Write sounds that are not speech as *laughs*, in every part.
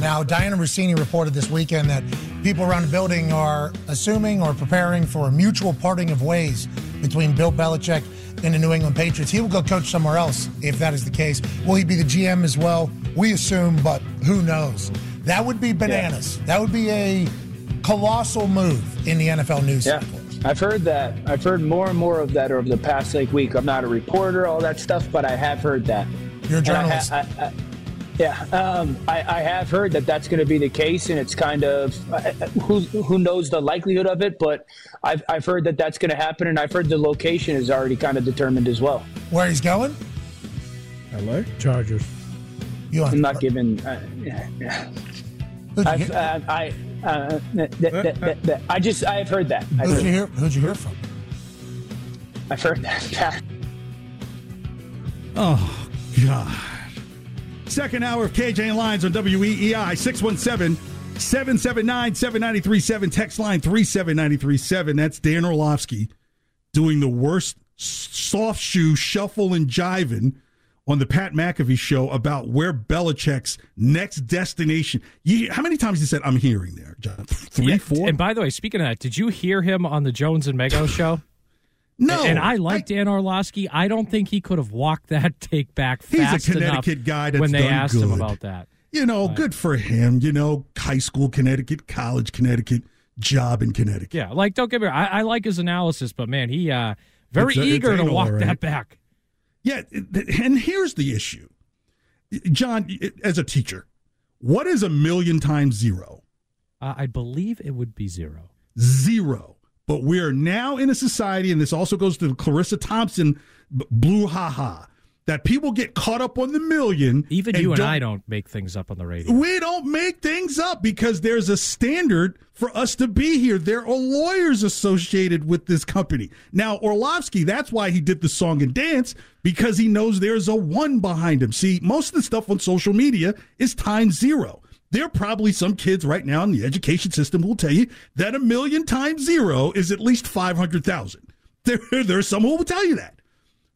Now, Dianna Russini reported this weekend that people around the building are assuming or preparing for a mutual parting of ways between Bill Belichick and the New England Patriots. He will go coach somewhere else if that is the case. Will he be the GM as well? We assume, but who knows? That would be bananas. Yeah. That would be a colossal move in the NFL news yeah. cycle. I've heard that. I've heard more and more of that over the past like week. I'm not a reporter, all that stuff, but I have heard that. You're a journalist. I, I, I, yeah, um, I, I, have heard that that's going to be the case, and it's kind of uh, who who knows the likelihood of it, but I've I've heard that that's going to happen, and I've heard the location is already kind of determined as well. Where he's going? L.A. Chargers. You I'm not giving. Uh, yeah, yeah. I've, uh, I uh, th- th- th- I just I've heard that. I've who'd heard you hear? Who'd you hear from? I've heard that. oh God. Second hour of KJ Lyons on WEEI 617 779 7937. Text line 37937. That's Dan Orlovsky doing the worst soft shoe shuffle and jiving on the Pat McAfee show about where Belichick's next destination. You, how many times he said, I'm hearing there, Jon? Three, yeah, four? And by the way, speaking of that, did you hear him on the Jones and Mego show? No, and I like Dan Orlovsky. I don't think he could have walked that *laughs* take back fast He's a Connecticut guy when they asked good. him about that. You know, good for him. You know, high school Connecticut, college Connecticut, job in Connecticut. Yeah, like don't get me wrong. I, I like his analysis, but man, he uh very it's, eager to walk right. that back. Yeah, and here's the issue, Jon. As a teacher, what is a million times zero? Uh, I believe it would be zero. Zero. But we're now in a society, and this also goes to Charissa Thompson blue haha, that people get caught up on the million. Even and you and I don't make things up on the radio. We don't make things up because there's a standard for us to be here. There are lawyers associated with this company. Now, Orlovsky, that's why he did the song and dance because he knows there's a one behind him. See, most of the stuff on social media is time zero. There are probably some kids right now in the education system who will tell you that a million times zero is at least 500,000. There, *laughs* there are some who will tell you that.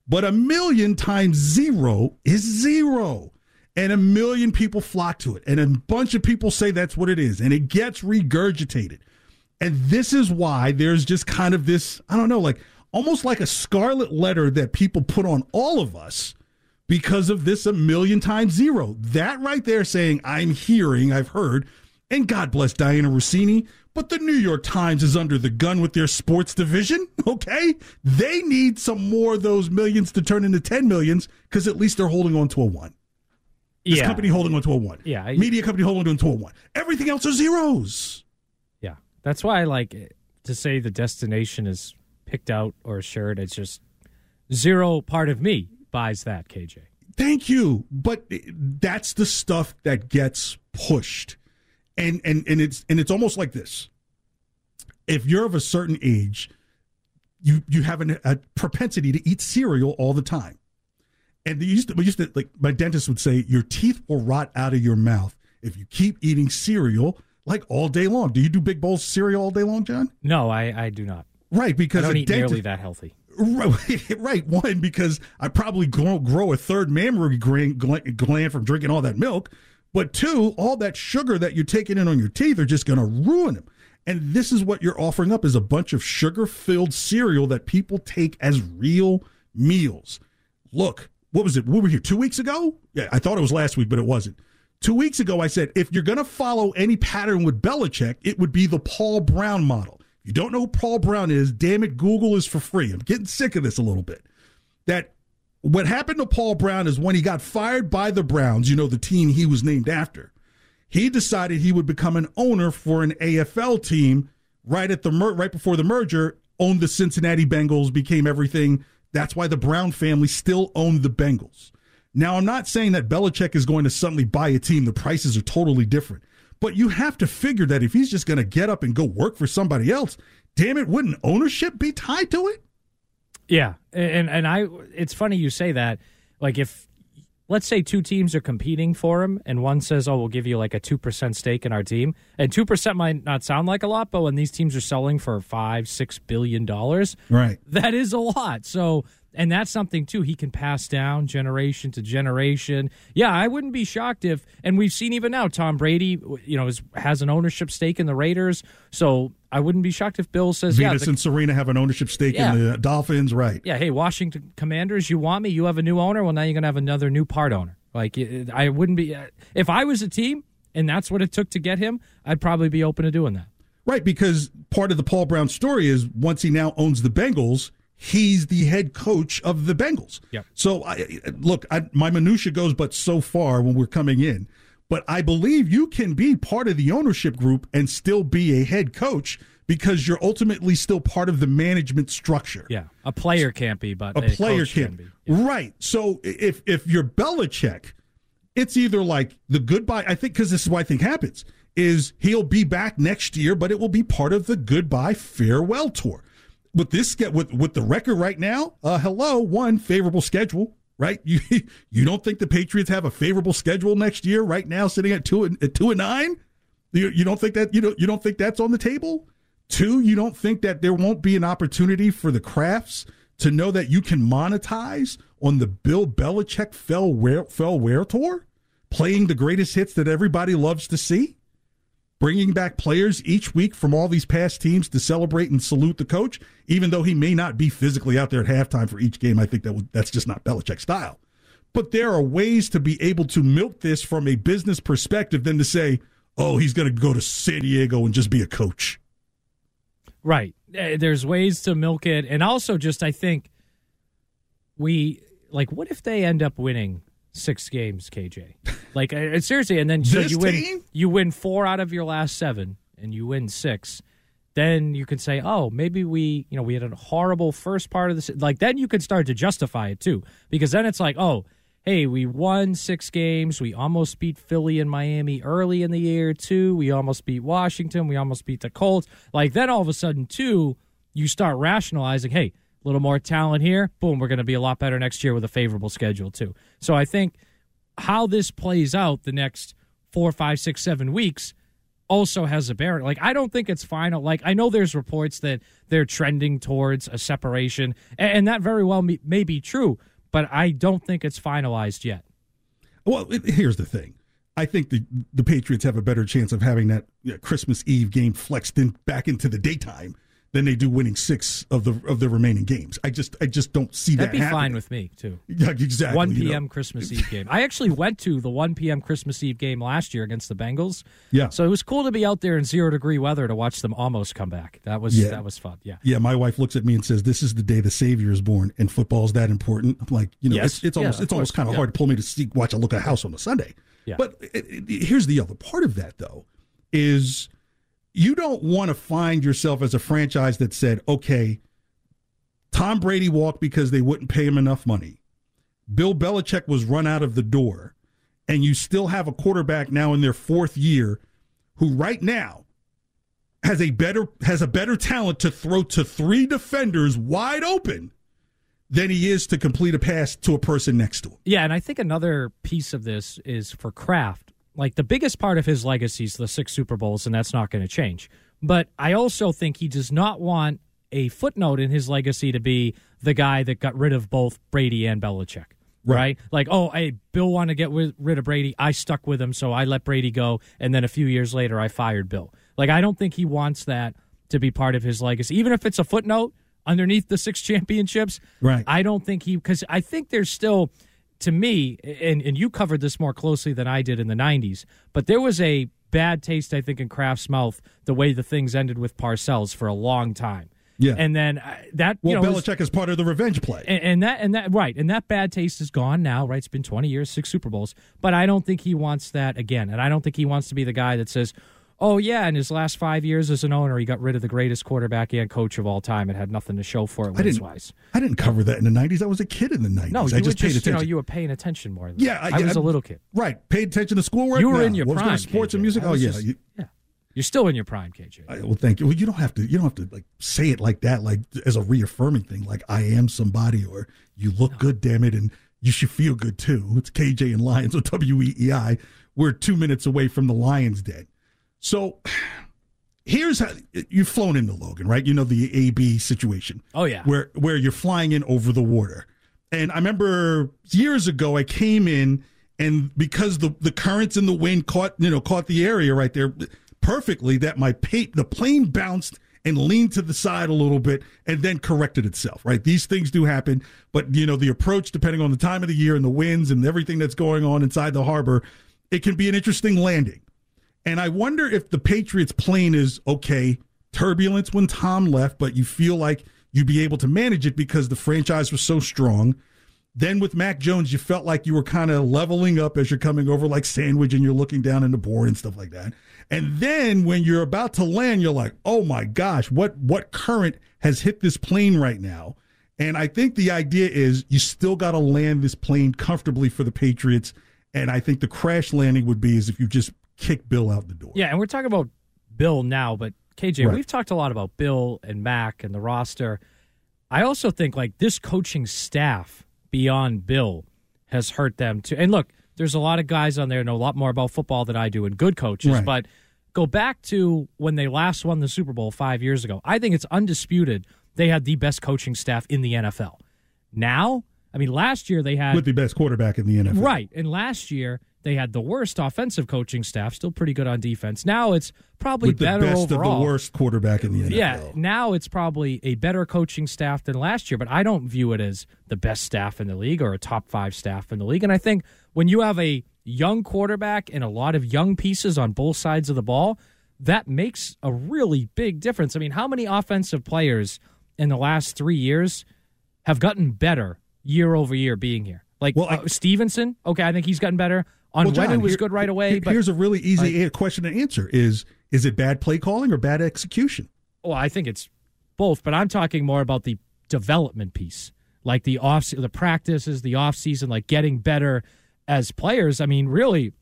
But a million times zero is zero. And a million people flock to it. And a bunch of people say that's what it is. And it gets regurgitated. And this is why there's just kind of this, I don't know, like almost like a scarlet letter that people put on all of us because of this a million times zero. That right there saying, I'm hearing, I've heard, and God bless Dianna Russini, but the New York Times is under the gun with their sports division, *laughs* okay? They need some more of those millions to turn into 10 millions because at least they're holding on to a one. This yeah. company holding on to a one. Yeah. I, Media company holding on to a one. Everything else are zeros. Yeah. That's why I like to say the destination is picked out or assured. It's just zero part of me buys that, KJ. Thank you. But that's the stuff that gets pushed. And and and it's and it's almost like this. If you're of a certain age, you you have an, a propensity to eat cereal all the time. And they used to, we used to like my dentist would say your teeth will rot out of your mouth if you keep eating cereal like all day long. Do you do big bowls of cereal all day long, Jon? No, I, I do not. Right, because I don't eat dentist, nearly that healthy. Right, *laughs* right. one because I probably grow, grow a third mammary gland, gland from drinking all that milk, but two, all that sugar that you're taking in on your teeth are just going to ruin them. And this is what you're offering up is a bunch of sugar-filled cereal that people take as real meals. Look, what was it? We were here two weeks ago. Yeah, I thought it was last week, but it wasn't. Two weeks ago, I said if you're going to follow any pattern with Belichick, it would be the Paul Brown model. You don't know who Paul Brown is, damn it, Google is for free. I'm getting sick of this a little bit. That what happened to Paul Brown is when he got fired by the Browns, you know, the team he was named after, he decided he would become an owner for an AFL team right at the mer- right before the merger, owned the Cincinnati Bengals, became everything. That's why the Brown family still owned the Bengals. Now, I'm not saying that Belichick is going to suddenly buy a team. The prices are totally different. But you have to figure that if he's just going to get up and go work for somebody else, damn it, wouldn't ownership be tied to it? Yeah, and and I it's funny you say that. Like if let's say two teams are competing for him and one says, "Oh, we'll give you like a 2% stake in our team." And 2% might not sound like a lot, but when these teams are selling for 5, 6 billion dollars, right. That is a lot. So and that's something too he can pass down generation to generation. Yeah, I wouldn't be shocked if, and we've seen even now, Tom Brady, you know, is, has an ownership stake in the Raiders. So I wouldn't be shocked if Bill says, Venus yeah, the, and Serena have an ownership stake Yeah. in the Dolphins, right? yeah, hey, Washington Commanders, you want me? You have a new owner. Well, now you're going to have another new part owner. Like I wouldn't be uh, if I was a team and that's what it took to get him. I'd probably be open to doing that. Right, because part of the Paul Brown story is once he now owns the Bengals, he's the head coach of the Bengals. Yep. So, I, look, I, my minutia goes but so far when we're coming in, but I believe you can be part of the ownership group and still be a head coach because you're ultimately still part of the management structure. Yeah, a player can't be, but A player coach can be. Right. So if if you're Belichick, it's either like the goodbye. I think because this is what I think happens is he'll be back next year, but it will be part of the goodbye farewell tour. With this with with the record right now, uh, hello, one favorable schedule. Right, *laughs* you you don't think the Patriots have a favorable schedule next year? Right now, sitting at two and at two and nine, you, you don't think that you don't you don't think that's on the table? Two, you don't think that there won't be an opportunity for the Krafts to know that you can monetize on the Bill Belichick fell where fell where tour, playing the greatest hits that everybody loves to see, bringing back players each week from all these past teams to celebrate and salute the coach, even though he may not be physically out there at halftime for each game. I think that that's just not Belichick style. But there are ways to be able to milk this from a business perspective than to say, oh, he's going to go to San Diego and just be a coach. Right. Uh, There's ways to milk it, and also just I think we like. What if they end up winning six games, KJ? Like uh, seriously, and then so you win. team? You win four out of your last seven, and you win six. Then you can say, "Oh, maybe we, you know, we had a horrible first part of this." Like then you can start to justify it too, because then it's like, "Oh, hey, we won six games. We almost beat Philly and Miami early in the year, too. We almost beat Washington. We almost beat the Colts. Like, then all of a sudden, too, you start rationalizing, hey, a little more talent here. Boom, we're going to be a lot better next year with a favorable schedule, too. So I think how this plays out the next four, five, six, seven weeks also has a bearing. Like, I don't think it's final. Like, I know there's reports that they're trending towards a separation, and that very well may, be true, but I don't think it's finalized yet. Well, here's the thing. I think the the Patriots have a better chance of having that you know, Christmas Eve game flexed in back into the daytime than they do winning six of the of the remaining games. I just I just don't see That'd that. be fine with me, too. *laughs* Yeah, exactly. 1 you know. p.m. Christmas Eve game. I actually went to the 1 p.m. Christmas Eve game last year against the Bengals. Yeah. So it was cool to be out there in zero degree weather to watch them almost come back. That was Yeah. that was fun. Yeah. Yeah, my wife looks at me and says, "This is the day the Savior is born, and football is that important." I'm like, you know, Yes. it's, it's almost of it's almost kind of Yeah. hard to pull me to see watch a look at a house on a Sunday. Yeah. But it, it- here's the other part of that, though, is you don't want to find yourself as a franchise that said, "Okay, Tom Brady walked because they wouldn't pay him enough money. Bill Belichick was run out of the door, and you still have a quarterback now in their fourth year, who right now." has a better has a better talent to throw to three defenders wide open than he is to complete a pass to a person next to him. Yeah, and I think another piece of this is for Kraft. Like the biggest part of his legacy is the six Super Bowls, and that's not going to change. But I also think he does not want a footnote in his legacy to be the guy that got rid of both Brady and Belichick. Right. Right. Like, oh, hey, Bill wanted to get rid of Brady. I stuck with him, so I let Brady go. And then a few years later, I fired Bill. Like, I don't think he wants that to be part of his legacy. Even if it's a footnote underneath the six *laughs* championships, Right. I don't think he because I think there's still to me, and, and you covered this more closely than I did in the 90s, but there was a bad taste, I think, in Kraft's mouth the way the things ended with Parcells for a long time. Yeah. And then uh, that, well, you know, was- Belichick is part of the revenge play. and, and that and that right and that bad taste is gone now right it's been 20 years six super bowls but i don't think he wants that again and i don't think he wants to be the guy that says oh yeah in his last five years as an owner he got rid of the greatest quarterback and coach of all time and had nothing to show for it I wins didn't. wise I didn't cover that in the '90s. I was a kid in the '90s. no I you just were paid just you attention. know you were paying attention more than yeah, I, was a a little kid Right, paid attention to schoolwork. you were No. in your prime sports and music. I Oh yeah, just- you- yeah you're still in your prime kj I, well, thank you. Well, you don't have to. You don't have to like say it like that, like as a reaffirming thing, like I am somebody, or you look good, damn it, and you should feel good too. It's KJ and Lyons *laughs* on WEEI. We're two minutes away from the Lyons Den. So here's how you've flown into Logan, right? You know the AB situation. Oh, yeah. where where you're flying in over the water. And I remember years ago, I came in, and because the the currents and the wind caught you know caught the area right there perfectly, that my pa- the plane bounced and leaned to the side a little bit and then corrected itself. Right, these things do happen, but you know the approach, depending on the time of the year and the winds and everything that's going on inside the harbor, it can be an interesting landing. And I wonder if the Patriots plane is okay, turbulence when Tom left, but you feel like you'd be able to manage it because the franchise was so strong. Then with Mac Jones, you felt like you were kind of leveling up as you're coming over like sandwich and you're looking down in the board and stuff like that. And then when you're about to land, you're like, oh my gosh, what what current has hit this plane right now? And I think the idea is you still got to land this plane comfortably for the Patriots. And I think the crash landing would be is if you just kick Bill out the door. Yeah, and we're talking about Bill now, but KJ, Right. we've talked a lot about Bill and Mac and the roster. I also think like this coaching staff beyond Bill has hurt them too. And look, there's a lot of guys on there know a lot more about football than I do and good coaches, Right. but go back to when they last won the Super Bowl 5 years ago. I think it's undisputed they had the best coaching staff in the NFL. Now, I mean last year they had with the best quarterback in the NFL. Right. And last year they had the worst offensive coaching staff, still pretty good on defense. Now it's probably With the better best overall. of the worst quarterback in the NFL. Yeah, now it's probably a better coaching staff than last year, but I don't view it as the best staff in the league or a top five staff in the league. And I think when you have a young quarterback and a lot of young pieces on both sides of the ball, that makes a really big difference. I mean, how many offensive players in the last three years have gotten better year over year being here? Like Well, I- uh, Stevenson, okay, I think he's gotten better. On Well, Jon, was here- good right away, here- but here's a really easy a- question to answer: is is it bad play calling or bad execution? Well, I think it's both, but I'm talking more about the development piece, like the off, the practices, the off season, like getting better as players. I mean, really,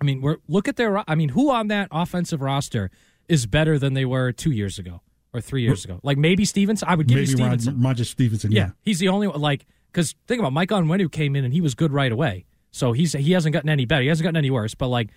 I mean, we're look at their. I mean, who on that offensive roster is better than they were two years ago or three years ago? Like maybe Stevenson. I would give Maybe you Stevenson. Roger Stevenson. yeah. Yeah. he's the only one. Like, because think about Mike Onwenu came in and he was good right away, so he's he hasn't gotten any better. He hasn't gotten any worse. But like.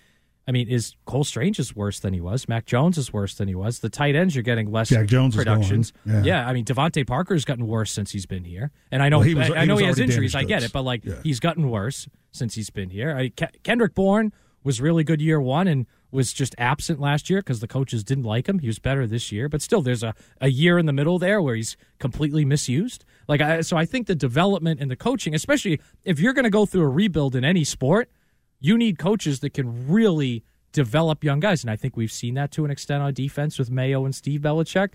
I mean, is Cole Strange is worse than he was? Mac Jones is worse than he was. The tight ends are getting less Jack Jones productions. gone. Yeah. I mean, DeVante Parker's gotten worse since he's been here, and I know Well, he was- I, I he know he has injuries. I get it, but like Yeah. he's gotten worse since he's been here. I, Ke- Kendrick Bourne was really good year one and was just absent last year because the coaches didn't like him. He was better this year, but still, there's a, a year in the middle there where he's completely misused. Like, I, so I think the development and the coaching, especially if you're going to go through a rebuild in any sport, you need coaches that can really develop young guys. And I think we've seen that to an extent on defense with Mayo and Steve Belichick.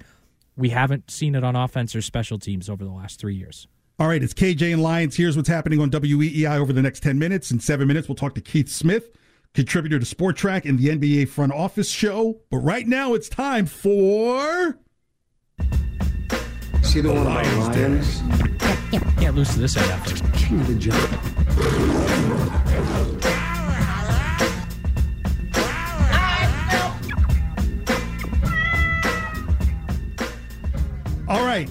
We haven't seen it on offense or special teams over the last three years. All right, it's KJ and Lyons. Here's what's happening on WEEI over the next 10 minutes. In seven minutes, we'll talk to Keith Smith, contributor to Spotrac and the NBA front office show. But right now, it's time for. See the one about lions? Can't lose to this effort. King of the jungle. All right.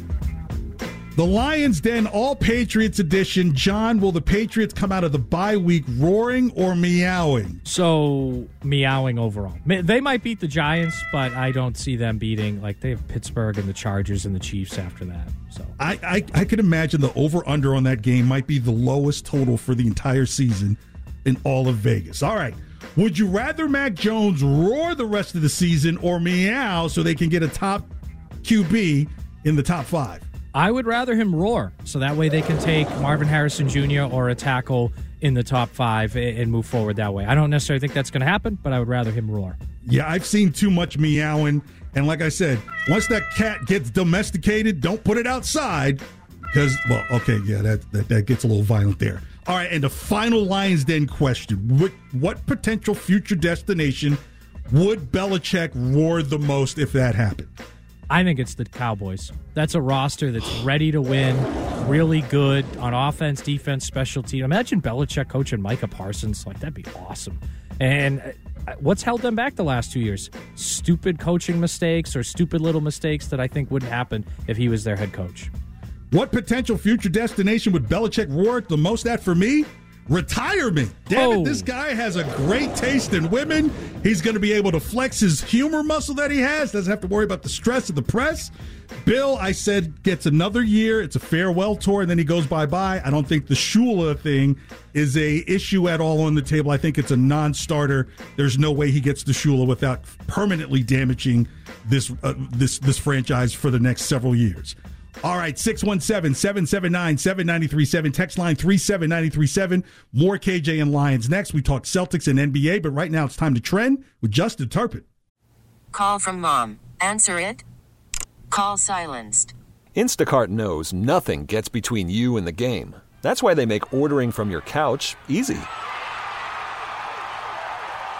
The Lyons Den All Patriots edition. Jon, will the Patriots come out of the bye week roaring or meowing? So meowing overall. They might beat the Giants, but I don't see them beating like they have Pittsburgh and the Chargers and the Chiefs after that. So I, I, I could imagine the over under on that game might be the lowest total for the entire season in all of Vegas. All right. Would you rather Mac Jones roar the rest of the season or meow so they can get a top QB in the top five? I would rather him roar, so that way they can take Marvin Harrison Jr. or a tackle in the top five and, move forward that way. I don't necessarily think that's going to happen, but I would rather him roar. Yeah, I've seen too much meowing. And like I said, once that cat gets domesticated, don't put it outside. Because, well, okay, yeah, that, that, that gets a little violent there. All right, and the final Lyons Den question what, what potential future destination would Belichick roar the most if that happened? I think it's the Cowboys. That's a roster that's ready to win, really good on offense, defense, special team. Imagine Belichick coaching Micah Parsons. Like, that'd be awesome. And uh, what's held them back the last two years? Stupid coaching mistakes or stupid little mistakes that I think wouldn't happen if he was their head coach. What potential future destination would Belichick roar the most at for me? Retirement. Damn Oh. it, this guy has a great taste in women. He's going to be able to flex his humor muscle that he has. Doesn't have to worry about the stress of the press. Bill, I said, gets another year. It's a farewell tour, and then he goes bye bye. I don't think the Shula thing is a issue at all on the table. I think it's a non-starter. There's no way he gets the Shula without permanently damaging this uh, this this franchise for the next several years. All right, 617 779 7937. Text line 37937. More KJ and Lyons next. We talk Celtics and NBA, but right now it's time to trend with Justin Turpin. Call from mom. Answer it. Call silenced. Instacart knows nothing gets between you and the game. That's why they make ordering from your couch easy.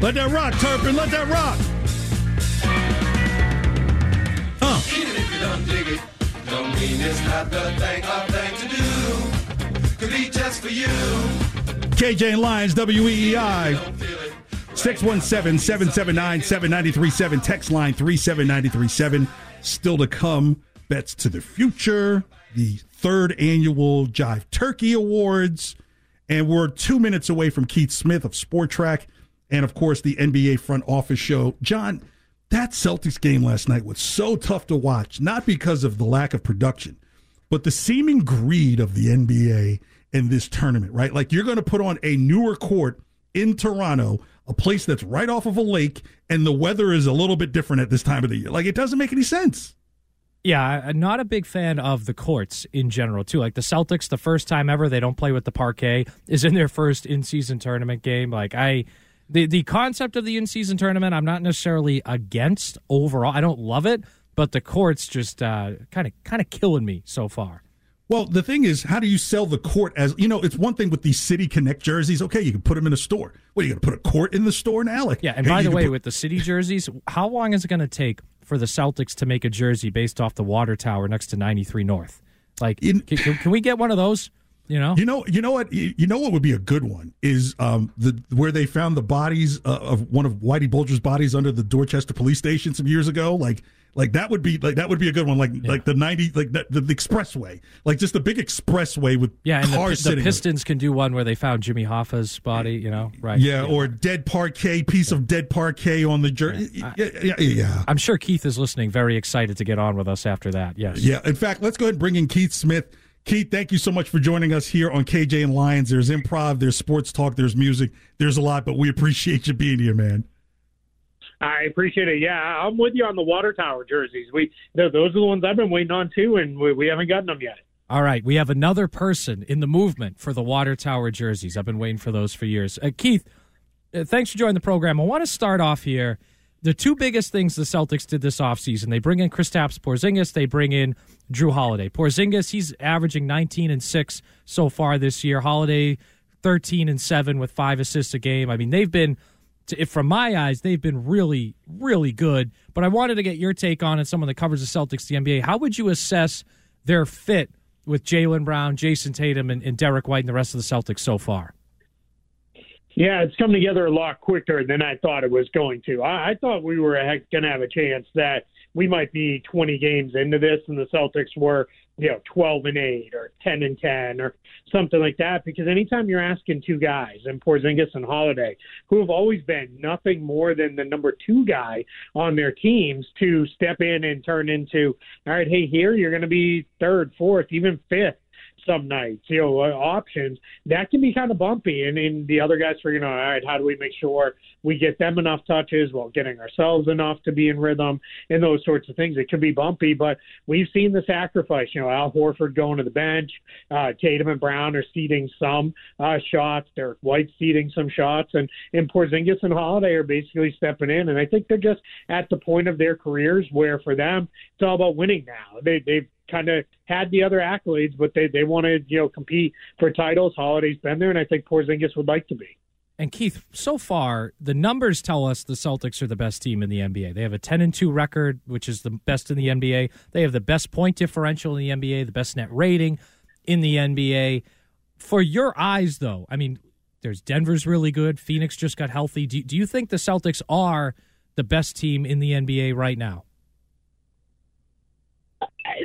Let that rock, Turpin. Let that rock. Uh. Even if you don't dig it, don't mean it's not the thing or thing to do. Could be just for you. KJ and Lyons, WEEI. 617 779 7937. Text line 37937. Still to come. Bets to the future. The third annual Jive Turkey Awards. And we're two minutes away from Keith Smith of Spotrac. And of course, the NBA front office show. Jon, that Celtics game last night was so tough to watch, not because of the lack of production, but the seeming greed of the NBA in this tournament, right? Like you're going to put on a newer court in Toronto, a place that's right off of a lake, and the weather is a little bit different at this time of the year. Like it doesn't make any sense. Yeah, I'm not a big fan of the courts in general, too. Like the Celtics, the first time ever they don't play with the parquet is in their first in-season tournament game. Like I, the the concept of the in-season tournament, I'm not necessarily against overall. I don't love it, but the courts just kind of kind of killing me so far. Well, the thing is, how do you sell the court as you know? It's one thing with these City Connect jerseys. Okay, you can put them in a store. What are you going to put a court in the store now? Like, Yeah, and hey, by the way, put- with the city jerseys, how long is it going to take for the Celtics to make a jersey based off the water tower next to 93 North? Like, In- can, can we get one of those? You know, You know, you know what? You know what would be a good one is um the where they found the bodies uh, of one of Whitey Bulger's bodies under the Dorchester police station some years ago. Like, like that would be like that would be a good one. Like, like the ninety, like the, the, the expressway, like just the big expressway with yeah, and the, cars the it. Pistons can do one where they found Jimmy Hoffa's body. You know, right? Yeah, or dead parquet piece of dead parquet on the jersey. Yeah, yeah, yeah, yeah. I'm sure Keith is listening, very excited to get on with us after that. Yes. Yeah. In fact, let's go ahead and bring in Keith Smith. Keith, thank you so much for joining us here on KJ and Lyons. There's improv, there's sports talk, there's music, there's a lot, but we appreciate you being here, man. I appreciate it. Yeah, I'm with you on the water tower jerseys. We those are the ones I've been waiting on too, and we, we haven't gotten them yet. All right, we have another person in the movement for the water tower jerseys. I've been waiting for those for years. Uh, Keith, uh, thanks for joining the program. I want to start off here. The two biggest things the Celtics did this offseason, they bring in Kristaps Porzingis, they bring in Jrue Holiday. Porzingis, he's averaging 19 and 6 so far this year. Holiday 13 and 7 with five assists a game. I mean, they've been, to, from my eyes, they've been really, really good. But I wanted to get your take on it, someone that covers the Celtics, the NBA. How would you assess their fit with Jaylen Brown, Jayson Tatum, and, and Derrick White and the rest of the Celtics so far? Yeah, it's come together a lot quicker than I thought it was going to. I, I thought we were going to have a chance that we might be 20 games into this, and the Celtics were, you know, 12 and 8 or 10 and 10 or something like that. Because anytime you're asking two guys, and Porzingis and Holiday, who have always been nothing more than the number two guy on their teams, to step in and turn into, all right, hey, here you're going to be third, fourth, even fifth some nights, you know, uh, options, that can be kind of bumpy. And, and the other guys figuring out, all right, how do we make sure we get them enough touches while getting ourselves enough to be in rhythm and those sorts of things. It can be bumpy, but we've seen the sacrifice. You know, Al Horford going to the bench, uh, Tatum and Brown are seeding some uh, shots, Derrick White seeding some shots, and, and Porzingis and Holiday are basically stepping in. And I think they're just at the point of their careers where for them, it's all about winning now. They, they've kind of had the other accolades, but they they want to you know compete for titles. Holiday's been there, and I think Porzingis would like to be. And Keith, so far the numbers tell us the Celtics are the best team in the NBA. They have a 10 and 2 record, which is the best in the NBA. They have the best point differential in the NBA, the best net rating in the NBA. For your eyes though, I mean, there's Denver's really good. Phoenix just got healthy. Do, do you think the Celtics are the best team in the NBA right now?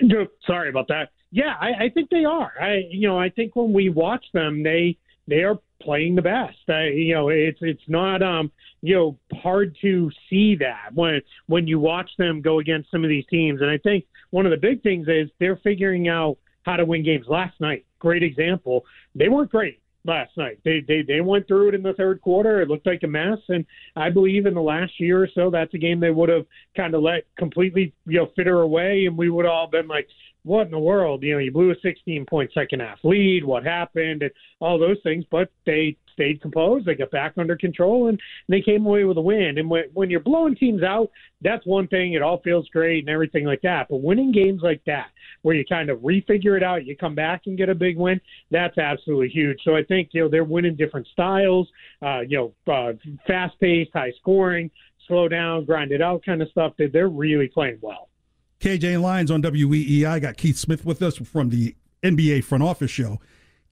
*laughs* Sorry about that. Yeah, I, I think they are. I, you know, I think when we watch them, they they are playing the best. I, you know, it's it's not um you know hard to see that when when you watch them go against some of these teams. And I think one of the big things is they're figuring out how to win games. Last night, great example. They weren't great last night. They they they went through it in the third quarter. It looked like a mess, and I believe in the last year or so, that's a game they would have kind of let completely you know fitter away, and we would all been like, what in the world? You know, you blew a 16 point second half lead. What happened? And all those things. But they stayed composed. They got back under control and they came away with a win. And when, when you're blowing teams out, that's one thing. It all feels great and everything like that. But winning games like that, where you kind of refigure it out, you come back and get a big win, that's absolutely huge. So I think, you know, they're winning different styles, uh, you know, uh, fast paced, high scoring, slow down, grind it out kind of stuff. They're really playing well. KJ Lyons on WEEI. Got Keith Smith with us from the NBA front office show.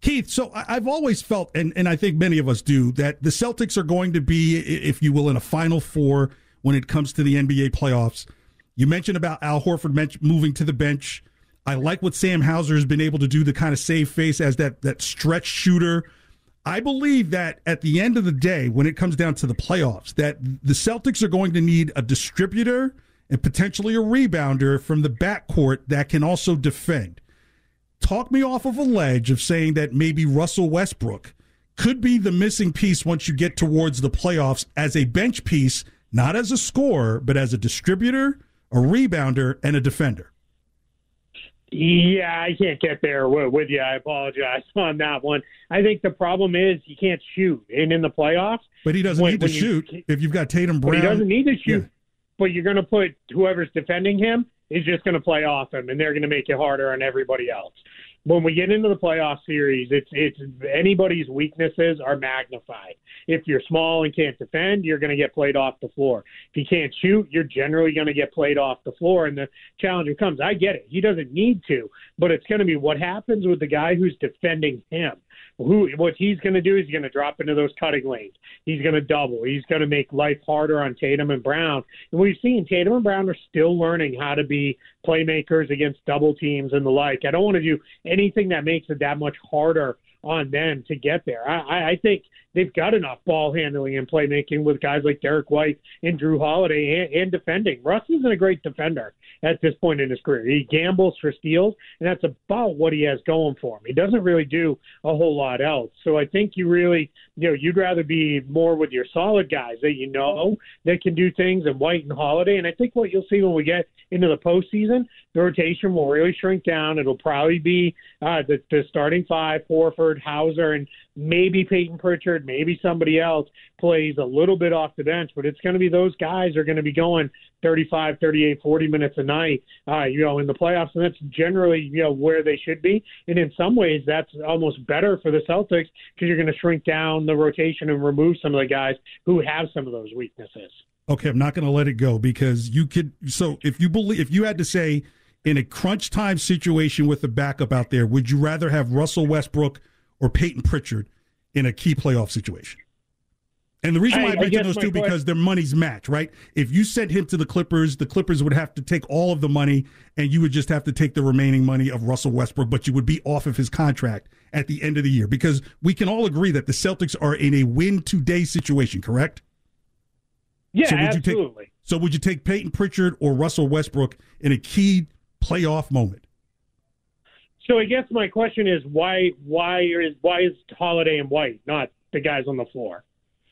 Keith, so I've always felt, and, and I think many of us do, that the Celtics are going to be, if you will, in a Final Four when it comes to the NBA playoffs. You mentioned about Al Horford moving to the bench. I like what Sam Hauser has been able to do to kind of save face as that that stretch shooter. I believe that at the end of the day, when it comes down to the playoffs, that the Celtics are going to need a distributor and potentially a rebounder from the backcourt that can also defend. Talk me off of a ledge of saying that maybe Russell Westbrook could be the missing piece once you get towards the playoffs as a bench piece, not as a scorer, but as a distributor, a rebounder, and a defender. Yeah, I can't get there with you. I apologize *laughs* on that one. I think the problem is he can't shoot, and in the playoffs, but he doesn't when, need to shoot. You, if you've got Tatum Brown, he doesn't need to shoot. Yeah but you're going to put whoever's defending him is just going to play off him, and they're going to make it harder on everybody else. When we get into the playoff series, it's it's anybody's weaknesses are magnified. If you're small and can't defend, you're going to get played off the floor. If you can't shoot, you're generally going to get played off the floor. And the challenger comes. I get it. He doesn't need to, but it's going to be what happens with the guy who's defending him who what he's going to do is he's going to drop into those cutting lanes. He's going to double. He's going to make life harder on Tatum and Brown. And we've seen Tatum and Brown are still learning how to be playmakers against double teams and the like. I don't want to do anything that makes it that much harder on them to get there. I, I think they've got enough ball handling and playmaking with guys like Derrick White and Jrue Holiday and, and defending. Russ isn't a great defender at this point in his career. He gambles for steals, and that's about what he has going for him. He doesn't really do a whole lot else. So I think you really, you know, you'd rather be more with your solid guys that you know that can do things and White and Holiday. And I think what you'll see when we get into the postseason, the rotation will really shrink down. It'll probably be uh, the, the starting five, Horford, Hauser, and maybe Payton Pritchard, maybe somebody else plays a little bit off the bench, but it's going to be those guys are going to be going 35, 38, 40 minutes a night, uh, you know, in the playoffs, and that's generally you know where they should be. And in some ways, that's almost better for the Celtics because you're going to shrink down the rotation and remove some of the guys who have some of those weaknesses. Okay, I'm not going to let it go because you could. So if you believe, if you had to say in a crunch time situation with the backup out there, would you rather have Russell Westbrook or Payton Pritchard in a key playoff situation? And the reason why I, I- I mention those two because their money's match, right? If you sent him to the Clippers, the Clippers would have to take all of the money, and you would just have to take the remaining money of Russell Westbrook, but you would be off of his contract at the end of the year because we can all agree that the Celtics are in a win today situation, correct? Yeah, So would you absolutely. take so would you take Payton Pritchard or Russell Westbrook in a key playoff moment? So I guess my question is why why is why is Holiday and White not the guys on the floor,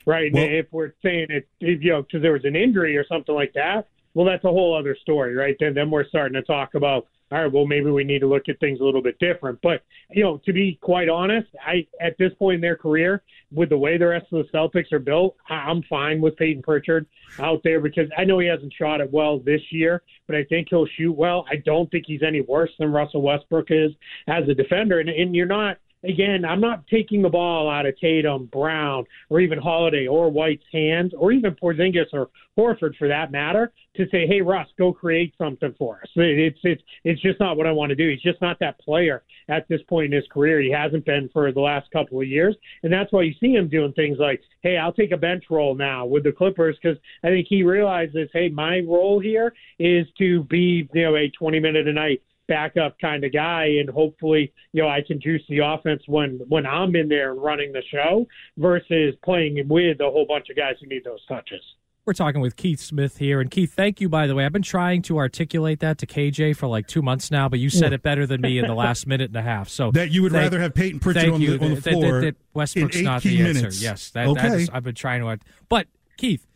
right? Well- if we're saying it, if, you know, because there was an injury or something like that, well, that's a whole other story, right? Then then we're starting to talk about all right, well, maybe we need to look at things a little bit different. But you know, to be quite honest, I at this point in their career, with the way the rest of the Celtics are built, I'm fine with Payton Pritchard out there because I know he hasn't shot it well this year, but I think he'll shoot well. I don't think he's any worse than Russell Westbrook is as a defender, and, and you're not. Again, I'm not taking the ball out of Tatum, Brown, or even Holiday or White's hands, or even Porzingis or Horford for that matter, to say, "Hey, Russ, go create something for us." It's it's it's just not what I want to do. He's just not that player at this point in his career. He hasn't been for the last couple of years, and that's why you see him doing things like, "Hey, I'll take a bench role now with the Clippers," because I think he realizes, "Hey, my role here is to be you know a 20 minute a night." Backup kind of guy and hopefully you know I can juice the offense when when I'm in there running the show versus playing with a whole bunch of guys who need those touches. We're talking with Keith Smith here. And Keith, thank you, by the way. I've been trying to articulate that to KJ for like two months now, but you said it better than me in the last minute and a half. So That you would thank- rather have Payton Pritchard on you. the, on the That- that- floor that Westbrook's in not key the answer. minutes. Yes, that, okay. that is, I've been trying to. But Keith,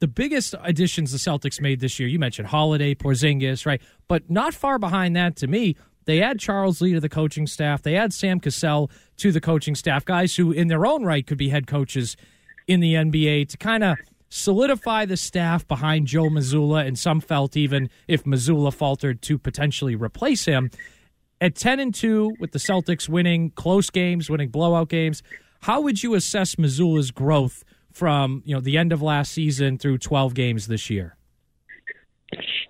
the biggest additions the Celtics made this year, you mentioned Holiday, Porzingis, right? But not far behind that, to me, they add Charles Lee to the coaching staff. They add Sam Cassell to the coaching staff, guys who, in their own right, could be head coaches in the NBA to kind of solidify the staff behind Joe Mazzulla. And some felt even if Mazzulla faltered to potentially replace him. At 10 and 2, with the Celtics winning close games, winning blowout games, how would you assess Mazzulla's growth from you know the end of last season through 12 games this year?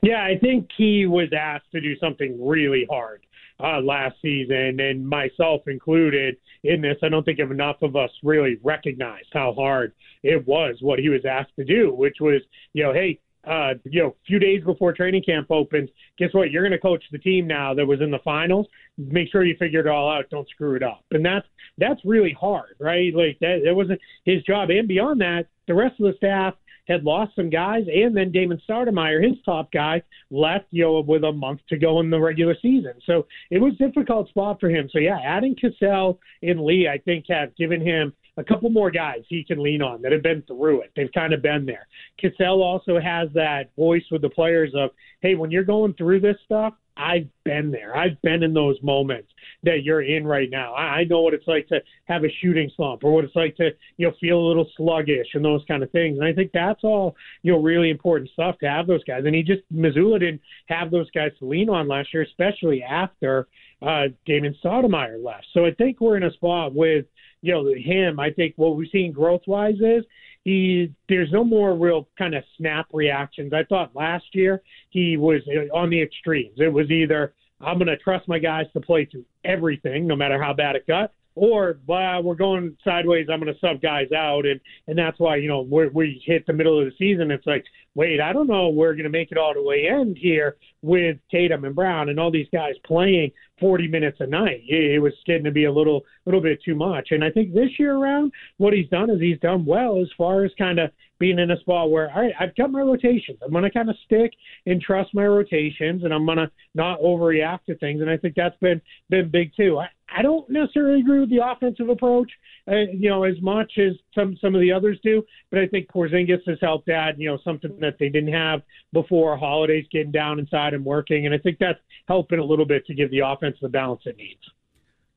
Yeah, I think he was asked to do something really hard uh, last season, and myself included in this. I don't think enough of us really recognized how hard it was what he was asked to do, which was, you know, hey, uh, you know, a few days before training camp opens, guess what? You're going to coach the team now that was in the finals. Make sure you figure it all out. Don't screw it up. And that's that's really hard, right? Like that, that wasn't his job. And beyond that, the rest of the staff had lost some guys, and then Damon Stoudemire, his top guy, left you know with a month to go in the regular season. So it was a difficult spot for him. So yeah, adding Cassell and Lee, I think, have given him a couple more guys he can lean on that have been through it. They've kind of been there. Cassell also has that voice with the players of, hey, when you're going through this stuff, I've been there. I've been in those moments that you're in right now. I I know what it's like to have a shooting slump or what it's like to, you know, feel a little sluggish and those kind of things. And I think that's all, you know, really important stuff to have those guys. And he just Mazzulla didn't have those guys to lean on last year, especially after uh Damon Stoudemire left. So I think we're in a spot with, you know, him. I think what we've seen growth wise is he there's no more real kind of snap reactions. I thought last year he was on the extremes. It was either I'm going to trust my guys to play through everything, no matter how bad it got, or well, we're going sideways. I'm going to sub guys out, and and that's why you know we're, we hit the middle of the season. It's like, wait, I don't know, we're going to make it all the way end here with Tatum and Brown and all these guys playing 40 minutes a night. It, was getting to be a little little bit too much. And I think this year around, what he's done is he's done well as far as kind of being in a spot where all right, I've got my rotations. I'm going to kind of stick and trust my rotations, and I'm going to not overreact to things. And I think that's been been big too. I, I don't necessarily agree with the offensive approach, uh, you know, as much as some some of the others do. But I think Porzingis has helped add, you know, something that they didn't have before. Holidays getting down inside and working, and I think that's helping a little bit to give the offense the balance it needs.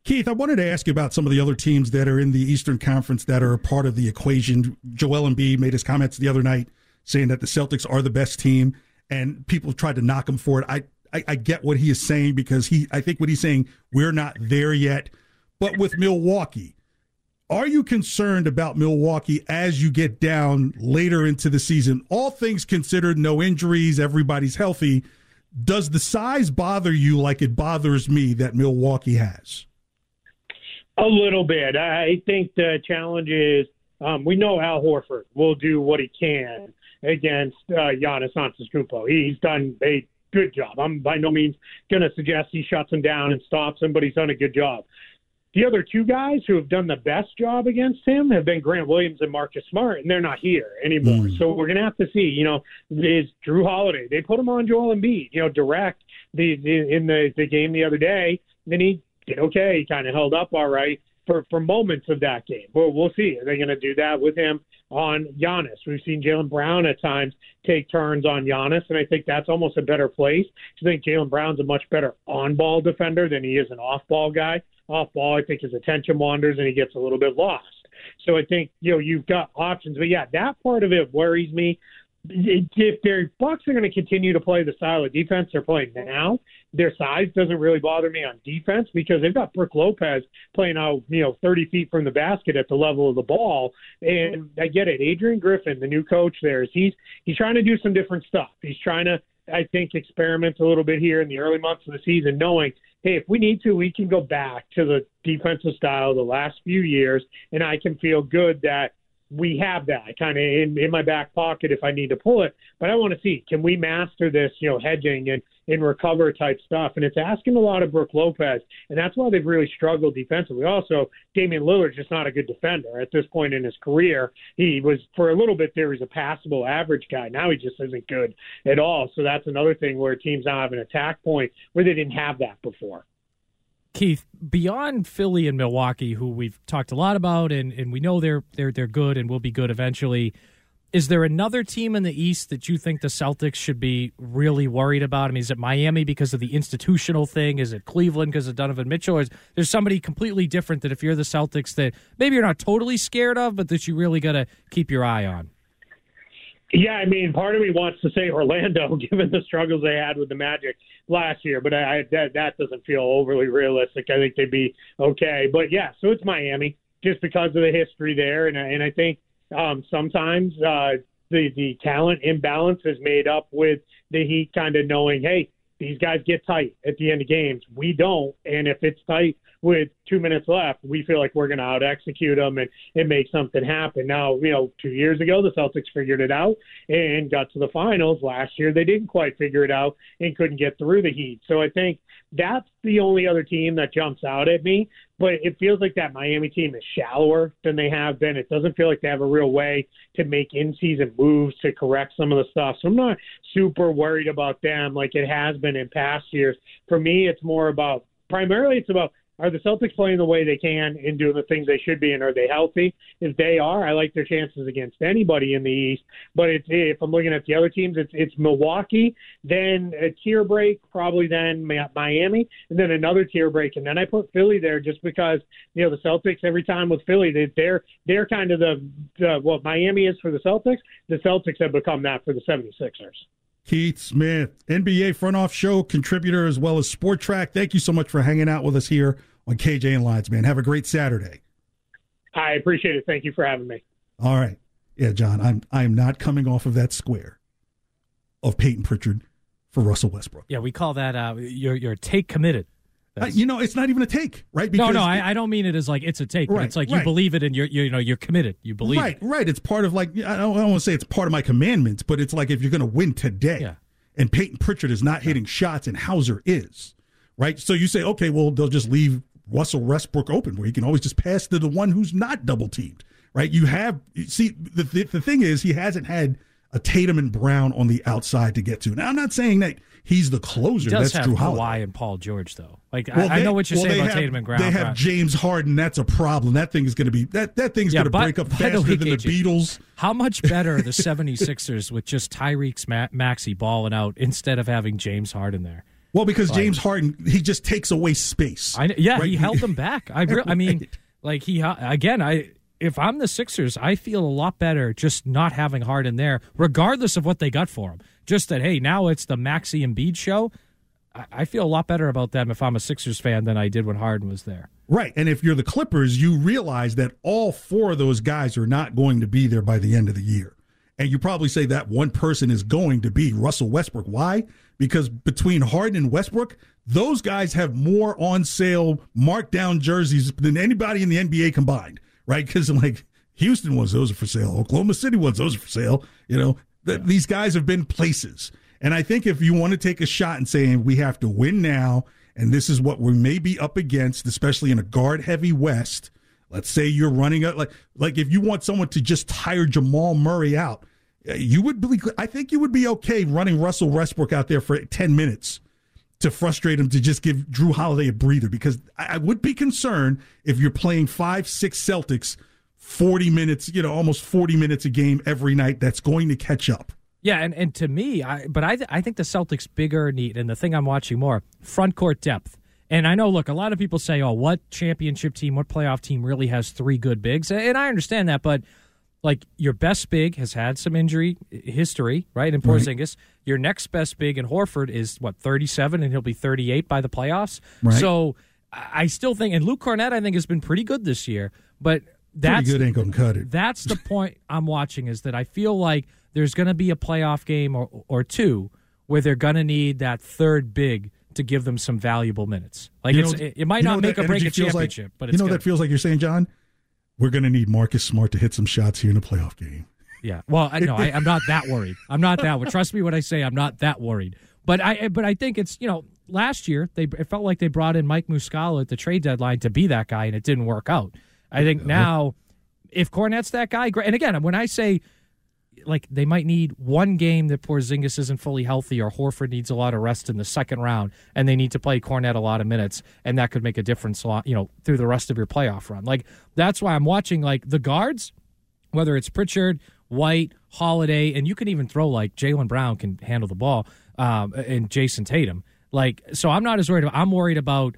Keith, I wanted to ask you about some of the other teams that are in the Eastern Conference that are part of the equation. Joel Embiid made his comments the other night saying that the Celtics are the best team, and people tried to knock him for it. I, I, I get what he is saying because he, I think what he's saying, we're not there yet. But with Milwaukee, are you concerned about Milwaukee as you get down later into the season? All things considered, no injuries, everybody's healthy. Does the size bother you like it bothers me that Milwaukee has? A little bit. I think the challenge is um, we know Al Horford will do what he can against uh, Giannis Antetokounmpo. He's done a good job. I'm by no means going to suggest he shuts him down and stops him, but he's done a good job. The other two guys who have done the best job against him have been Grant Williams and Marcus Smart, and they're not here anymore. Mm. So we're going to have to see. You know, is Jrue Holiday? They put him on Joel Embiid. You know, direct the, the in the the game the other day. Then he did okay. He kind of held up all right for for moments of that game. Well, we'll see. Are they going to do that with him on Giannis? We've seen Jaylen Brown at times take turns on Giannis, and I think that's almost a better place. I think Jaylen Brown's a much better on-ball defender than he is an off-ball guy off ball. I think his attention wanders and he gets a little bit lost. So I think you know you've got options, but yeah, that part of it worries me. If their Bucks are going to continue to play the style of defense they're playing now, their size doesn't really bother me on defense because they've got Brook Lopez playing out, you know, 30 feet from the basket at the level of the ball. And I get it. Adrian Griffin, the new coach there, is he's he's trying to do some different stuff. He's trying to, I think, experiment a little bit here in the early months of the season, knowing hey, if we need to, we can go back to the defensive style of the last few years, and I can feel good that we have that kind of in, in my back pocket if I need to pull it. But I want to see can we master this, you know, hedging and in recover type stuff. And it's asking a lot of Brook Lopez, and that's why they've really struggled defensively. Also, Damian Lillard's just not a good defender at this point in his career. He was for a little bit there. He's a passable average guy. Now he just isn't good at all. So that's another thing where teams now have an attack point where they didn't have that before. Keith, beyond Philly and Milwaukee, who we've talked a lot about, and, and we know they're they're they're good and will be good eventually. Is there another team in the East that you think the Celtics should be really worried about? I mean, is it Miami because of the institutional thing? Is it Cleveland because of Donovan Mitchell? Or is there somebody completely different that if you're the Celtics that maybe you're not totally scared of, but that you really got to keep your eye on? Yeah, I mean, part of me wants to say *laughs* Orlando, given the struggles they had with the Magic last year, but I, that that doesn't feel overly realistic. I think they'd be okay, but yeah, so it's Miami just because of the history there, and and I think um, sometimes uh, the the talent imbalance is made up with the Heat kind of knowing, hey, these guys get tight at the end of games. We don't, and if it's tight with two minutes left, we feel like we're going to out execute them and, and make something happen. Now, you know, two years ago, the Celtics figured it out and got to the finals. Last year, they didn't quite figure it out and couldn't get through the Heat. So I think that's the only other team that jumps out at me. But it feels like that Miami team is shallower than they have been. It doesn't feel like they have a real way to make in season moves to correct some of the stuff. So I'm not super worried about them like it has been in past years. For me, it's more about primarily it's about are the Celtics playing the way they can and doing the things they should be, and are they healthy? If they are, I like their chances against anybody in the East. But it's, if I'm looking at the other teams, it's it's Milwaukee, then a tier break, probably then Miami, and then another tier break, and then I put Philly there just because you know the Celtics every time with Philly, they, they're they're kind of the, the what Miami is for the Celtics. The Celtics have become that for the 76ers. Keith Smith, NBA front off show contributor as well as Spotrac. Thank you so much for hanging out with us here on KJ and Lyons, man. Have a great Saturday. I appreciate it. Thank you for having me. All right. Yeah, Jon, I'm I am not coming off of that square of Payton Pritchard for Russell Westbrook. Yeah, we call that uh your your take committed. Uh, you know, it's not even a take, right? Because no, no, I, I, don't mean it as like it's a take. Right, it's like right. you believe it and you're, you know you're committed. You believe right, it. right. It's part of like I don't, I don't want to say it's part of my commandments, but it's like if you're going to win today, yeah. and Peyton Pritchard is not hitting shots and Hauser is, right? So you say, okay, well they'll just leave Russell Westbrook open, where he can always just pass to the one who's not double teamed, right? You have see the, the the thing is he hasn't had a Tatum and Brown on the outside to get to. Now I'm not saying that he's the closer. He That's have Jrue Holiday. Kawhi and Paul George though. Like well, I, they, I, know what you're well, saying about have, Tatum and Brown. They have James Harden. That's a problem. That thing is going to be that that thing's yeah, going to break up faster than the Beatles. How much *laughs* better are the 76ers with just Tyrese Ma- Maxey balling out instead of having James Harden there? Well, because Like- James Harden, he just takes away space. I, yeah, Right? he held them back. I, re- I *laughs* mean, like he uh, again. I if I'm the Sixers, I feel a lot better just not having Harden there, regardless of what they got for him. Just that, hey, now it's the Maxey and Bede show. I, I feel a lot better about them if I'm a Sixers fan than I did when Harden was there. Right. And if you're the Clippers, you realize that all four of those guys are not going to be there by the end of the year. And you probably say that one person is going to be Russell Westbrook. Why? Because between Harden and Westbrook, those guys have more on sale markdown jerseys than anybody in the NBA combined, right? Because like Houston ones, those are for sale. Oklahoma City ones, those are for sale. You know, th- these guys have been places. And I think if you want to take a shot and saying we have to win now, and this is what we may be up against, especially in a guard heavy West. Let's say you're running a, like like if you want someone to just tire Jamal Murray out, you would be. I think you would be okay running Russell Westbrook out there for ten minutes to frustrate him to just give Jrue Holiday a breather because I, would be concerned if you're playing five six Celtics, forty minutes, you know, almost forty minutes a game every night. That's going to catch up. Yeah, and, and to me, I but I th- I think the Celtics bigger need, and the thing I'm watching more front court depth. And I know, look, a lot of people say, "Oh, what championship team, what playoff team really has three good bigs?" And I understand that, but like your best big has had some injury uh, history, right? In Porzingis, your next best big in Horford is what 37, and he'll be 38 by the playoffs. Right. So I still think, and Luke Kornet, I think has been pretty good this year, but that's Pretty good ain't gonna cut it. *laughs* that's the point I'm watching is that I feel like there's going to be a playoff game or or two where they're going to need that third big to give them some valuable minutes. Like You it's, know- it, it might not make or break a feels like? championship, but it's you know gonna- that feels like. You're saying, Jon, we're going to need Marcus Smart to hit some shots here in the playoff game. Yeah. Well, I, no, I, I'm not that worried. I'm not that. Trust me when I say I'm not that worried. But I, but I think it's you know last year they it felt like they brought in Mike Muscala at the trade deadline to be that guy, and it didn't work out. I think now, if Kornet's that guy. And again, when I say like they might need one game that Porzingis isn't fully healthy or Horford needs a lot of rest in the second round, and they need to play Kornet a lot of minutes, and that could make a difference, a lot, you know, through the rest of your playoff run. Like that's why I'm watching like the guards whether it's Pritchard, White, Holiday, and you can even throw like Jaylen Brown can handle the ball, um, and Jayson Tatum. Like, so I'm not as worried. About, I'm worried about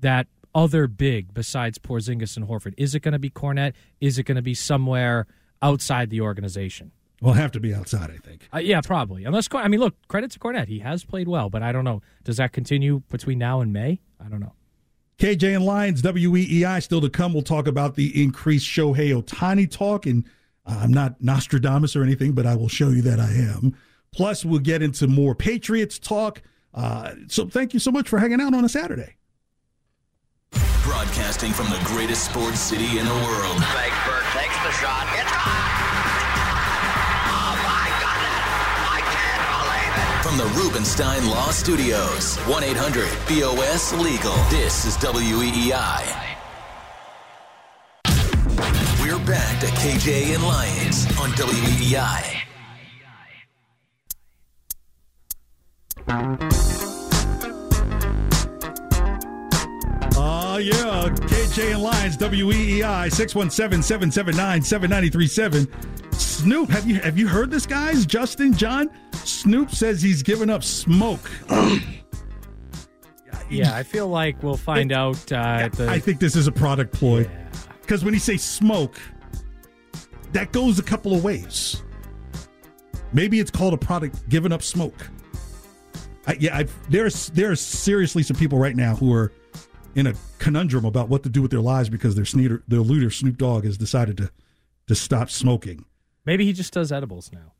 that other big besides Porzingis and Horford. Is it going to be Kornet? Is it going to be somewhere outside the organization? We'll have to be outside, I think. Uh, yeah, probably. Unless I mean, look, credit to Kornet. He has played well, but I don't know. Does that continue between now and May? I don't know. KJ and Lyons, WEEI still to come. We'll talk about the increased Shohei Ohtani talk. And uh, I'm not Nostradamus or anything, but I will show you that I am. Plus, we'll get into more Patriots talk. Uh, so thank you so much for hanging out on a Saturday. Broadcasting from the greatest sports city in the world. Fakeberg takes the shot. It's Oh From the Rubenstein Law Studios. 1 800 BOS Legal. This is WEEI. We're back to KJ and Lyons on WEEI. Oh, yeah. KJ and Lyons, WEEI, 617 779 7937. Snoop, have you have you heard this, guys? Justin, Jon? Snoop says he's given up smoke. *clears throat* Yeah, I feel like we'll find out. Uh, at the, I think this is a product ploy. Because when he says smoke, that goes a couple of ways. Maybe it's called a product giving up smoke. I, yeah, I've, there's there's seriously some people right now who are in a conundrum about what to do with their lives because their sneater, their leader Snoop Dogg has decided to to stop smoking. Maybe he just does edibles now.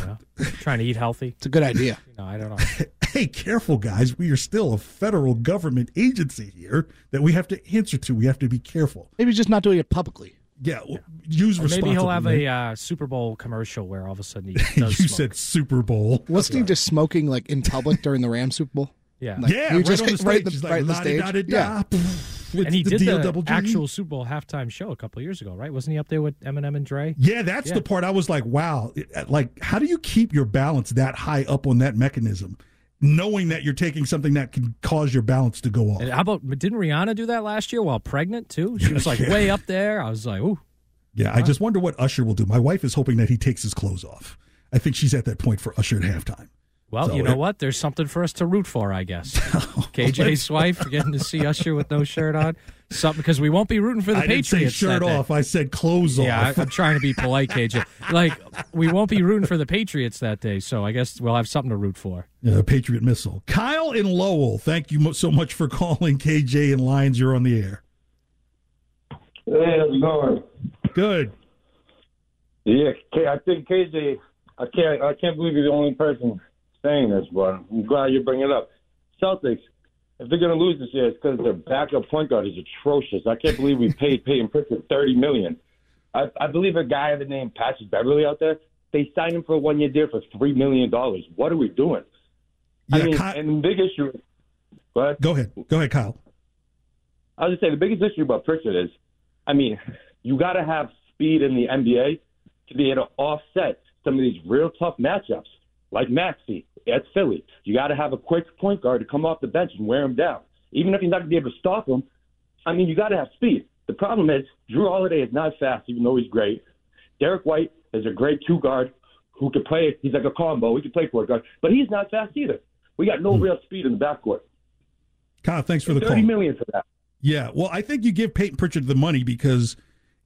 You know? Trying to eat healthy. It's a good idea. *laughs* You know, I don't know. *laughs* Hey, careful, guys. We are still a federal government agency here that we have to answer to. We have to be careful. Maybe just not doing it publicly. Yeah, well, use Or maybe he'll have a uh, Super Bowl commercial where all of a sudden he *laughs* does you smoke. said Super Bowl. Wasn't he just smoking like in public during the Rams Super Bowl? Yeah. Like, yeah, right just on the hit- stage. right, the, He's right on the stage. Yeah. With and he the did deal the double G. actual Super Bowl halftime show a couple years ago, right? Wasn't he up there with Eminem and Dre? Yeah, that's Yeah. the part I was like, wow. Like, how do you keep your balance that high up on that mechanism, knowing that you're taking something that can cause your balance to go off? And how about didn't Rihanna do that last year while pregnant too? She was *laughs* like Yeah. way up there. I was like, ooh. Yeah, I just wonder what Usher will do. My wife is hoping that he takes his clothes off. I think she's at that point for Usher at halftime. Well, So you know it- what? There's something for us to root for, I guess. *laughs* KJ's wife getting to see Usher with no shirt on. Something because we won't be rooting for the I didn't Patriots. say shirt that day. off. I said clothes Yeah, off. I, I'm trying to be polite, KJ. *laughs* Like we won't be rooting for the Patriots that day, so I guess we'll have something to root for. The Patriot missile. Kyle in Lowell, thank you so much for calling KJ and Lyons. You're on the air. Hey, how's it going? Good. Yeah, I think KJ. I can't. I can't believe you're the only person saying this, but I'm glad you bring it up. Celtics. If they're going to lose this year, it's because their backup point guard is atrocious. I can't believe we paid Payton Pritchard thirty million. I, I believe a guy of the name Patrick Beverley out there. They signed him for a one year deal for three million dollars. What are we doing? I Yeah, mean, Ky- and the big issue. Go ahead. Go ahead. Go ahead, Kyle. I was just saying the biggest issue about Pritchard is, I mean, you got to have speed in the NBA to be able to offset some of these real tough matchups, like Maxey at Philly. You got to have a quick point guard to come off the bench and wear him down, even if you're not going to be able to stop him. I mean, you got to have speed. The problem is Jrue Holiday is not fast, even though he's great. Derrick White is a great two guard who can play. He's like a combo. He can play point guard, but he's not fast either. We got no hmm. real speed in the backcourt. Kyle, thanks for the Thirty call. million for that. Yeah, well, I think you give Payton Pritchard the money because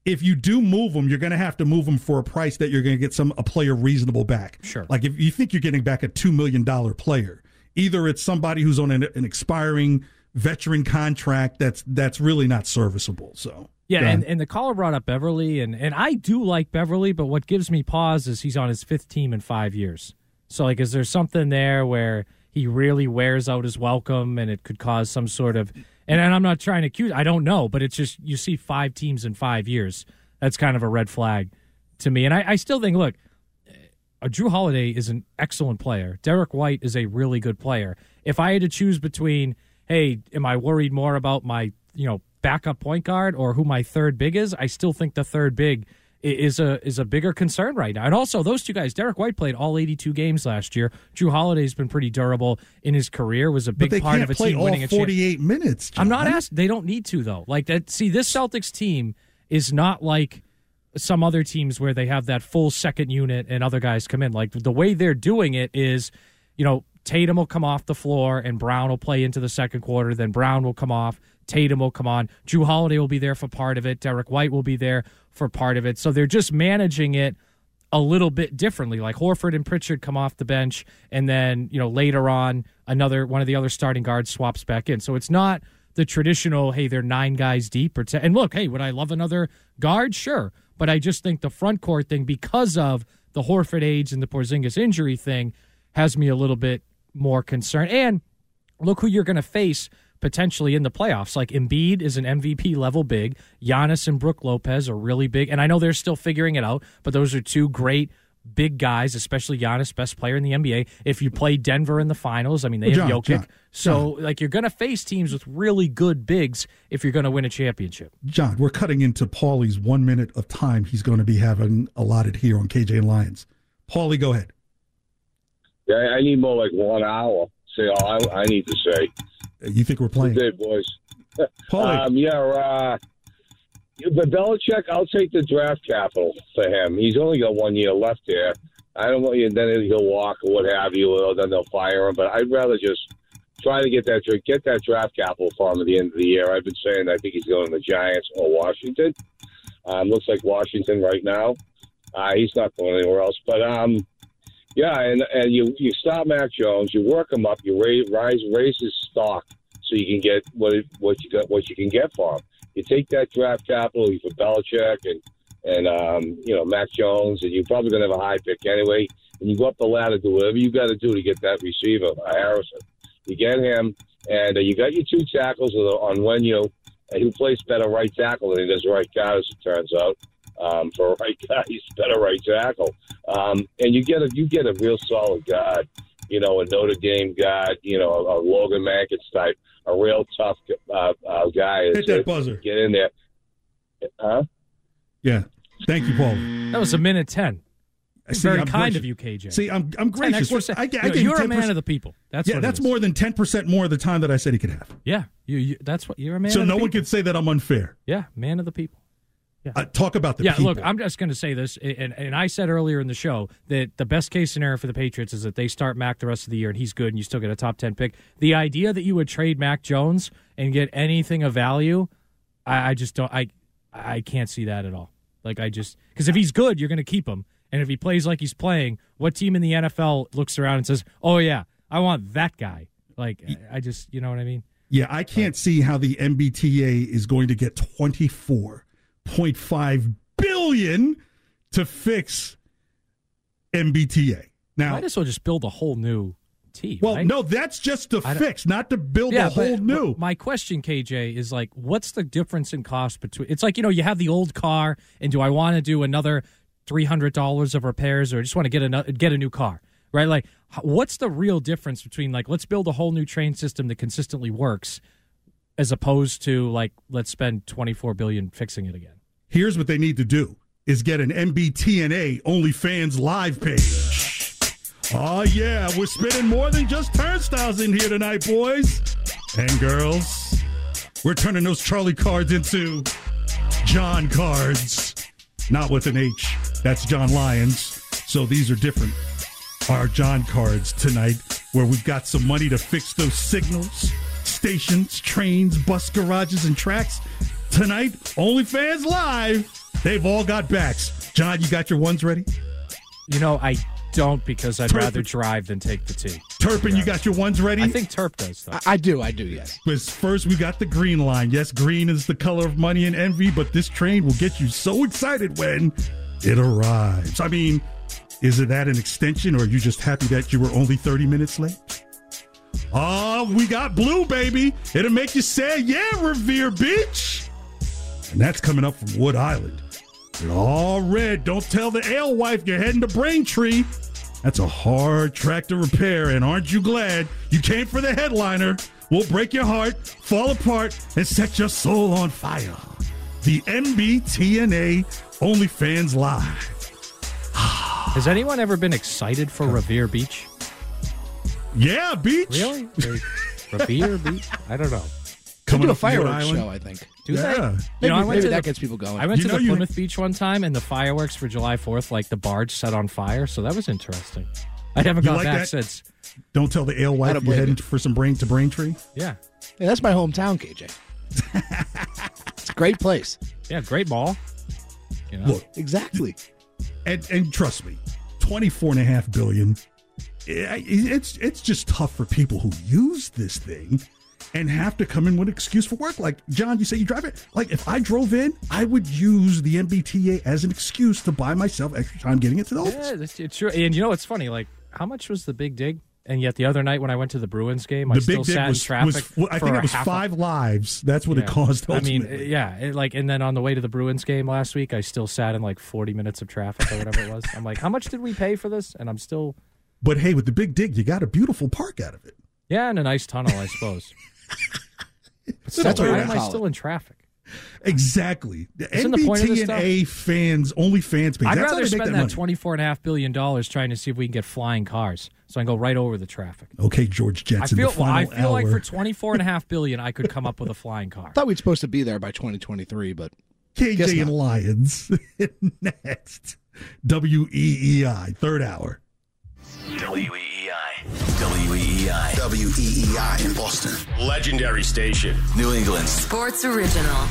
if you do move him, you're going to have to move him for a price that you're going to get some a player reasonable back. Sure. Like if you think you're getting back a two million dollar player, either it's somebody who's on an, an expiring veteran contract that's that's really not serviceable. So Yeah, and, and the caller brought up Beverley, and, and I do like Beverley, but what gives me pause is he's on his fifth team in five years. So, like, is there something there where he really wears out his welcome and it could cause some sort of. And, and I'm not trying to accuse, I don't know, but it's just you see five teams in five years. That's kind of a red flag to me. And I, I still think, look, Jrue Holiday is an excellent player. Derrick White is a really good player. If I had to choose between, hey, am I worried more about my, you know, backup point guard or who my third big is? I still think the third big is a is a bigger concern right now. And also those two guys, Derrick White played all 82 games last year. Jrue Holiday's been pretty durable in his career. Was a big part of a team winning a championship. 48 minutes. I'm not Jon. asking. They don't need to though. Like that. See, this Celtics team is not like some other teams where they have that full second unit and other guys come in. Like the way they're doing it is, you know, Tatum will come off the floor and Brown will play into the second quarter. Then Brown will come off. Tatum will come on. Jrue Holiday will be there for part of it. Derrick White will be there for part of it. So they're just managing it a little bit differently. Like Horford and Pritchard come off the bench, and then you know later on another one of the other starting guards swaps back in. So it's not the traditional hey they're nine guys deep or ten. And look, hey, would I love another guard? Sure, but I just think the front court thing because of the Horford age and the Porzingis injury thing has me a little bit more concerned. And look who you're going to face potentially in the playoffs. Like Embiid is an MVP level big. Giannis and Brook Lopez are really big. And I know they're still figuring it out, but those are two great big guys, especially Giannis, best player in the NBA. If you play Denver in the finals, I mean, they Well, have Jon, Jokic. Jon, so, like, you're going to face teams with really good bigs if you're going to win a championship. Jon, we're cutting into Paulie's one minute of time he's going to be having allotted here on KJ and Lyons. Paulie, go ahead. Yeah, I need more like one hour. Say all I, I need to say. You think we're playing? Good day, boys. Paulie. *laughs* um, yeah, uh, but Belichick, I'll take the draft capital for him. He's only got one year left there. I don't want you. Then he'll walk or what have you, or then they'll fire him. But I'd rather just try to get that get that draft capital for him at the end of the year. I've been saying I think he's going to the Giants or Washington. Um, looks like Washington right now. Uh, he's not going anywhere else. But um, yeah, and and you you stop Mac Jones, you work him up, you raise rise raise his stock so you can get what it- what you got what you can get for him. You take that draft capital for Belichick and and um, you know Mac Jones, and you're probably going to have a high pick anyway. And you go up the ladder, do whatever you got to do to get that receiver, uh, Harrison. You get him, and uh, you got your two tackles on when you and who plays better right tackle than he does right guard, as it turns out. Um, for a right guy, *laughs* he's better right tackle. Um, and you get a you get a real solid guard, you know, a Notre Dame guard, you know, a, a Logan Mankins type, a real tough uh, uh, guy. Hit that buzzer. Get in there, huh? Yeah. Thank you, Paul. That was a minute 10. See, Very I'm kind gracious. of you, KJ. See, I'm I'm 10 gracious. I, I, se- I no, you're a 10%. man of the people. That's yeah, that's more than ten percent more of the time that I said he could have. Yeah, you, you that's what you're a man. so of the no one people. could say that I'm unfair. Yeah, man of the people. Uh, talk about the yeah, people. look, I'm just going to say this, and, and I said earlier in the show that the best case scenario for the Patriots is that they start Mac the rest of the year and he's good and you still get a top 10 pick. The idea that you would trade Mac Jones and get anything of value, I, I just don't, I, I can't see that at all. Like, I just, because if he's good, you're going to keep him. And if he plays like he's playing, what team in the NFL looks around and says, oh, yeah, I want that guy? Like, I just, you know what I mean? Yeah, I can't see how the MBTA is going to get 24.5 billion to fix MBTA. Now, Might as well just build a whole new team. well, right? no, that's just to fix, not to build yeah, a whole but- new. but My question, KJ, is like, what's the difference in cost between? It's like you know, you have the old car, and do I want to do another three hundred dollars of repairs, or I just want to get a get a new car? Right? Like, what's the real difference between like, let's build a whole new train system that consistently works, as opposed to like, let's spend twenty four billion fixing it again? Here's what they need to do is get an MBTNA OnlyFans live page. Oh yeah, we're spinning more than just turnstiles in here tonight, boys and girls. We're turning those Charlie cards into Jon cards. Not with an H. That's Jon Lyons. So these are different. Our Jon cards tonight, where we've got some money to fix those signals, stations, trains, bus garages, and tracks. Tonight, OnlyFans Live. They've all got backs. Jon, you got your ones ready? You know, I don't because I'd Turpin- rather drive than take the T. Turpin, you got your ones ready? I think Turp does though. I, I do. I do. Yes. Because first we got the green line. Yes, green is the color of money and envy, but this train will get you so excited when it arrives. I mean, is it that an extension, or are you just happy that you were only 30 minutes late? Oh, we got blue, baby. It'll make you say, yeah, Revere Beach. And that's coming up from Wood Island. And all red. Don't tell the alewife you're heading to Braintree. That's a hard track to repair, and aren't you glad you came for the headliner? We'll break your heart, fall apart, and set your soul on fire. The MBTNA OnlyFans Live. *sighs* Has anyone ever been excited for Revere Beach? Yeah, beach. Really? Revere *laughs* Beach? I don't know. They Coming do a up from Wood fireworks show, I think. Do Yeah. they? Maybe- You know, I went maybe to that the- gets people going. I went You to the you- Plymouth Beach one time, and the fireworks for July Fourth, like the barge set on fire. So that was interesting. I haven't You gone like back that? since. Don't tell the I alewife you're heading you. for some brain to Braintree. Yeah, Yeah, that's my hometown, KJ. *laughs* it's a great place. yeah, great ball. You know, Look, Exactly. and and trust me, twenty four and a half billion. I- It's it's just tough for people who use this thing and have to come in with an excuse for work. Like Jon, you say you drive it. Like if I drove in, I would use the MBTA as an excuse to buy myself extra time getting it to the office. yeah, it's true. And you know what's funny? Like, how much was the big dig? And yet the other night when I went to the Bruins game, I the still big dig sat was, in traffic. was I for think it was half a- five lives. That's what it Yeah. caused. I mean, yeah, it, like, and then on the way to the Bruins game last week, I still sat in like 40 minutes of traffic or whatever it was. I'm like, how much did we pay for this? And I'm still, but hey, with the big dig, you got a beautiful park out of it. yeah, and a nice tunnel, I suppose. *laughs* But still, That's why you're am I still in traffic? Exactly. The Isn't the point of this MBTNA fans, only fans page. I'd That's how rather they make spend that that twenty-four and a half billion dollars trying to see if we can get flying cars, so I can go right over the traffic. Okay, George I Jetson. feel, the well, final I feel like for twenty-four and a half billion, I could come up with a flying car. I *laughs* thought we'd supposed to be there by 2023, but Guess KJ and not. Lyons. *laughs* Next. WEEI, third hour. WEEI. WEEI. WEEI in Boston. Legendary station. New England. Sports Original.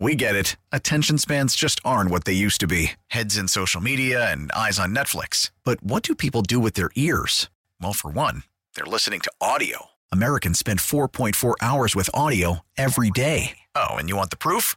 We get it. Attention spans just aren't what they used to be heads in social media and eyes on Netflix. But what do people do with their ears? Well, for one, they're listening to audio. Americans spend 4.4 hours with audio every day. Oh, and you want the proof?